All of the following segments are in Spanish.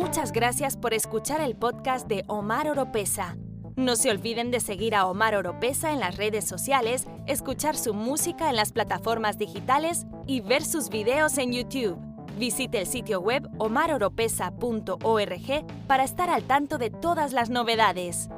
Muchas gracias por escuchar el podcast de Omar Oropesa. No se olviden de seguir a Omar Oropesa en las redes sociales, escuchar su música en las plataformas digitales y ver sus videos en YouTube. Visite el sitio web omaroropesa.org para estar al tanto de todas las novedades.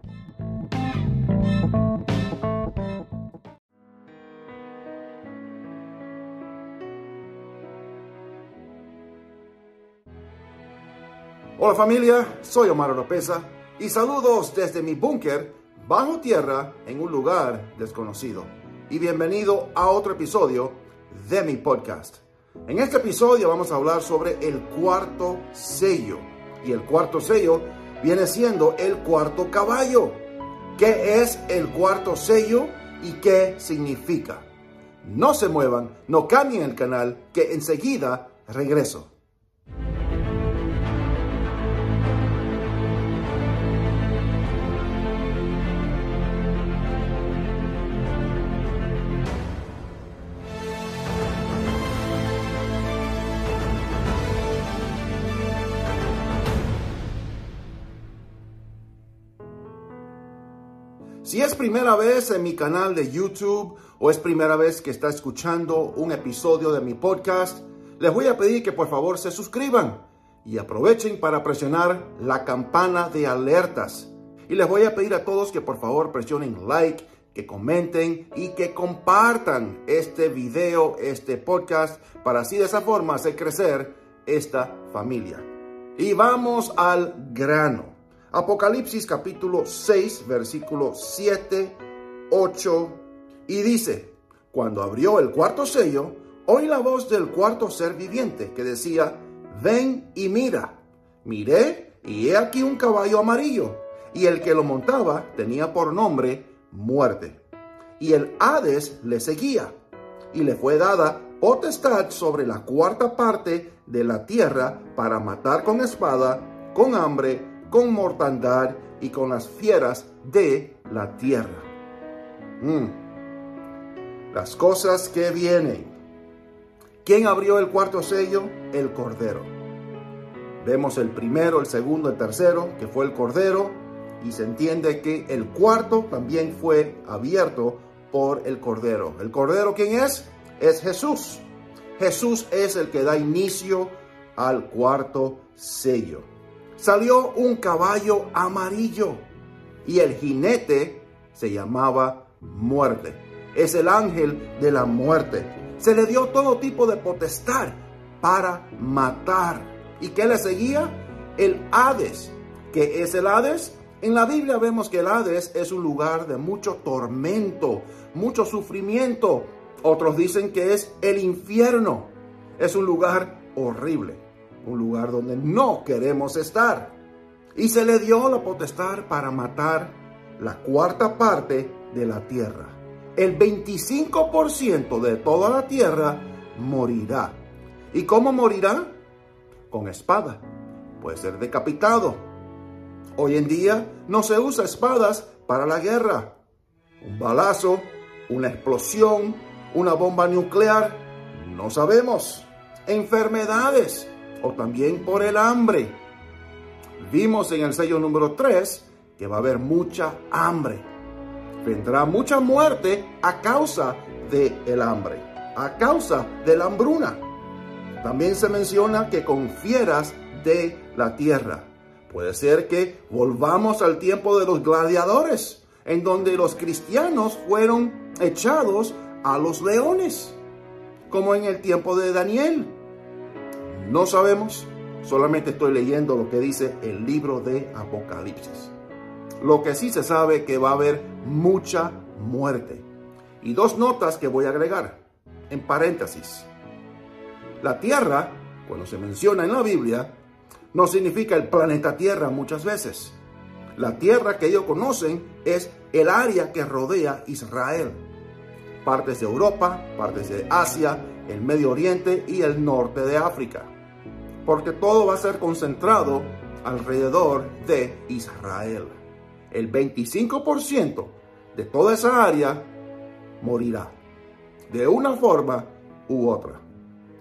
Hola familia, soy Omar Oropesa y saludos desde mi búnker bajo tierra en un lugar desconocido. Y bienvenido a otro episodio de mi podcast. En este episodio vamos a hablar sobre el cuarto sello. Y el cuarto sello viene siendo el cuarto caballo. ¿Qué es el cuarto sello y qué significa? No se muevan, no cambien el canal, que enseguida regreso. Si es primera vez en mi canal de YouTube o es primera vez que está escuchando un episodio de mi podcast, les voy a pedir que por favor se suscriban y aprovechen para presionar la campana de alertas. Y les voy a pedir a todos que por favor presionen like, que comenten y que compartan este video, este podcast, para así de esa forma hacer crecer esta familia. Y vamos al grano. Apocalipsis capítulo 6, versículo 7, 8, y dice, cuando abrió el cuarto sello, oí la voz del cuarto ser viviente que decía, ven y mira. Miré y he aquí un caballo amarillo, y el que lo montaba tenía por nombre muerte. Y el Hades le seguía, y le fue dada potestad sobre la cuarta parte de la tierra para matar con espada, con hambre, con mortandad y con las fieras de la tierra. Mm. Las cosas que vienen. ¿Quién abrió el cuarto sello? El Cordero. Vemos el primero, el segundo, el tercero, que fue el Cordero, y se entiende que el cuarto también fue abierto por el Cordero. ¿El Cordero quién es? Es Jesús. Jesús es el que da inicio al cuarto sello salió un caballo amarillo y el jinete se llamaba muerte. Es el ángel de la muerte. Se le dio todo tipo de potestad para matar. ¿Y qué le seguía? El Hades. ¿Qué es el Hades? En la Biblia vemos que el Hades es un lugar de mucho tormento, mucho sufrimiento. Otros dicen que es el infierno. Es un lugar horrible un lugar donde no queremos estar. Y se le dio la potestad para matar la cuarta parte de la tierra. El 25% de toda la tierra morirá. ¿Y cómo morirá? Con espada. Puede ser decapitado. Hoy en día no se usa espadas para la guerra. Un balazo, una explosión, una bomba nuclear, no sabemos. Enfermedades, o también por el hambre. Vimos en el sello número 3 que va a haber mucha hambre. Vendrá mucha muerte a causa del el hambre, a causa de la hambruna. También se menciona que con fieras de la tierra. Puede ser que volvamos al tiempo de los gladiadores, en donde los cristianos fueron echados a los leones, como en el tiempo de Daniel no sabemos, solamente estoy leyendo lo que dice el libro de Apocalipsis. Lo que sí se sabe que va a haber mucha muerte. Y dos notas que voy a agregar en paréntesis. La Tierra, cuando se menciona en la Biblia, no significa el planeta Tierra muchas veces. La tierra que ellos conocen es el área que rodea Israel. Partes de Europa, partes de Asia, el Medio Oriente y el norte de África porque todo va a ser concentrado alrededor de Israel. El 25% de toda esa área morirá, de una forma u otra.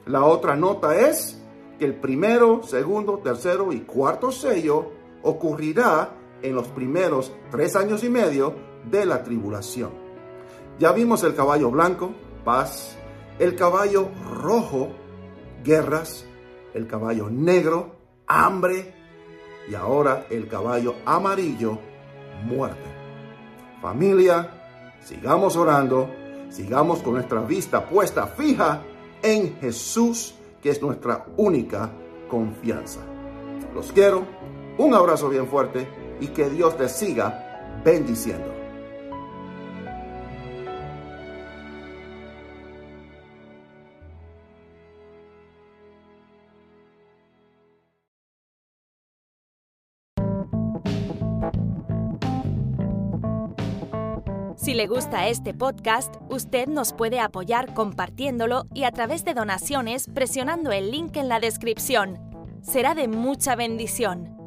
La otra nota es que el primero, segundo, tercero y cuarto sello ocurrirá en los primeros tres años y medio de la tribulación. Ya vimos el caballo blanco, paz, el caballo rojo, guerras, el caballo negro, hambre y ahora el caballo amarillo, muerte. Familia, sigamos orando, sigamos con nuestra vista puesta fija en Jesús, que es nuestra única confianza. Los quiero, un abrazo bien fuerte y que Dios te siga bendiciendo. Si le gusta este podcast, usted nos puede apoyar compartiéndolo y a través de donaciones presionando el link en la descripción. Será de mucha bendición.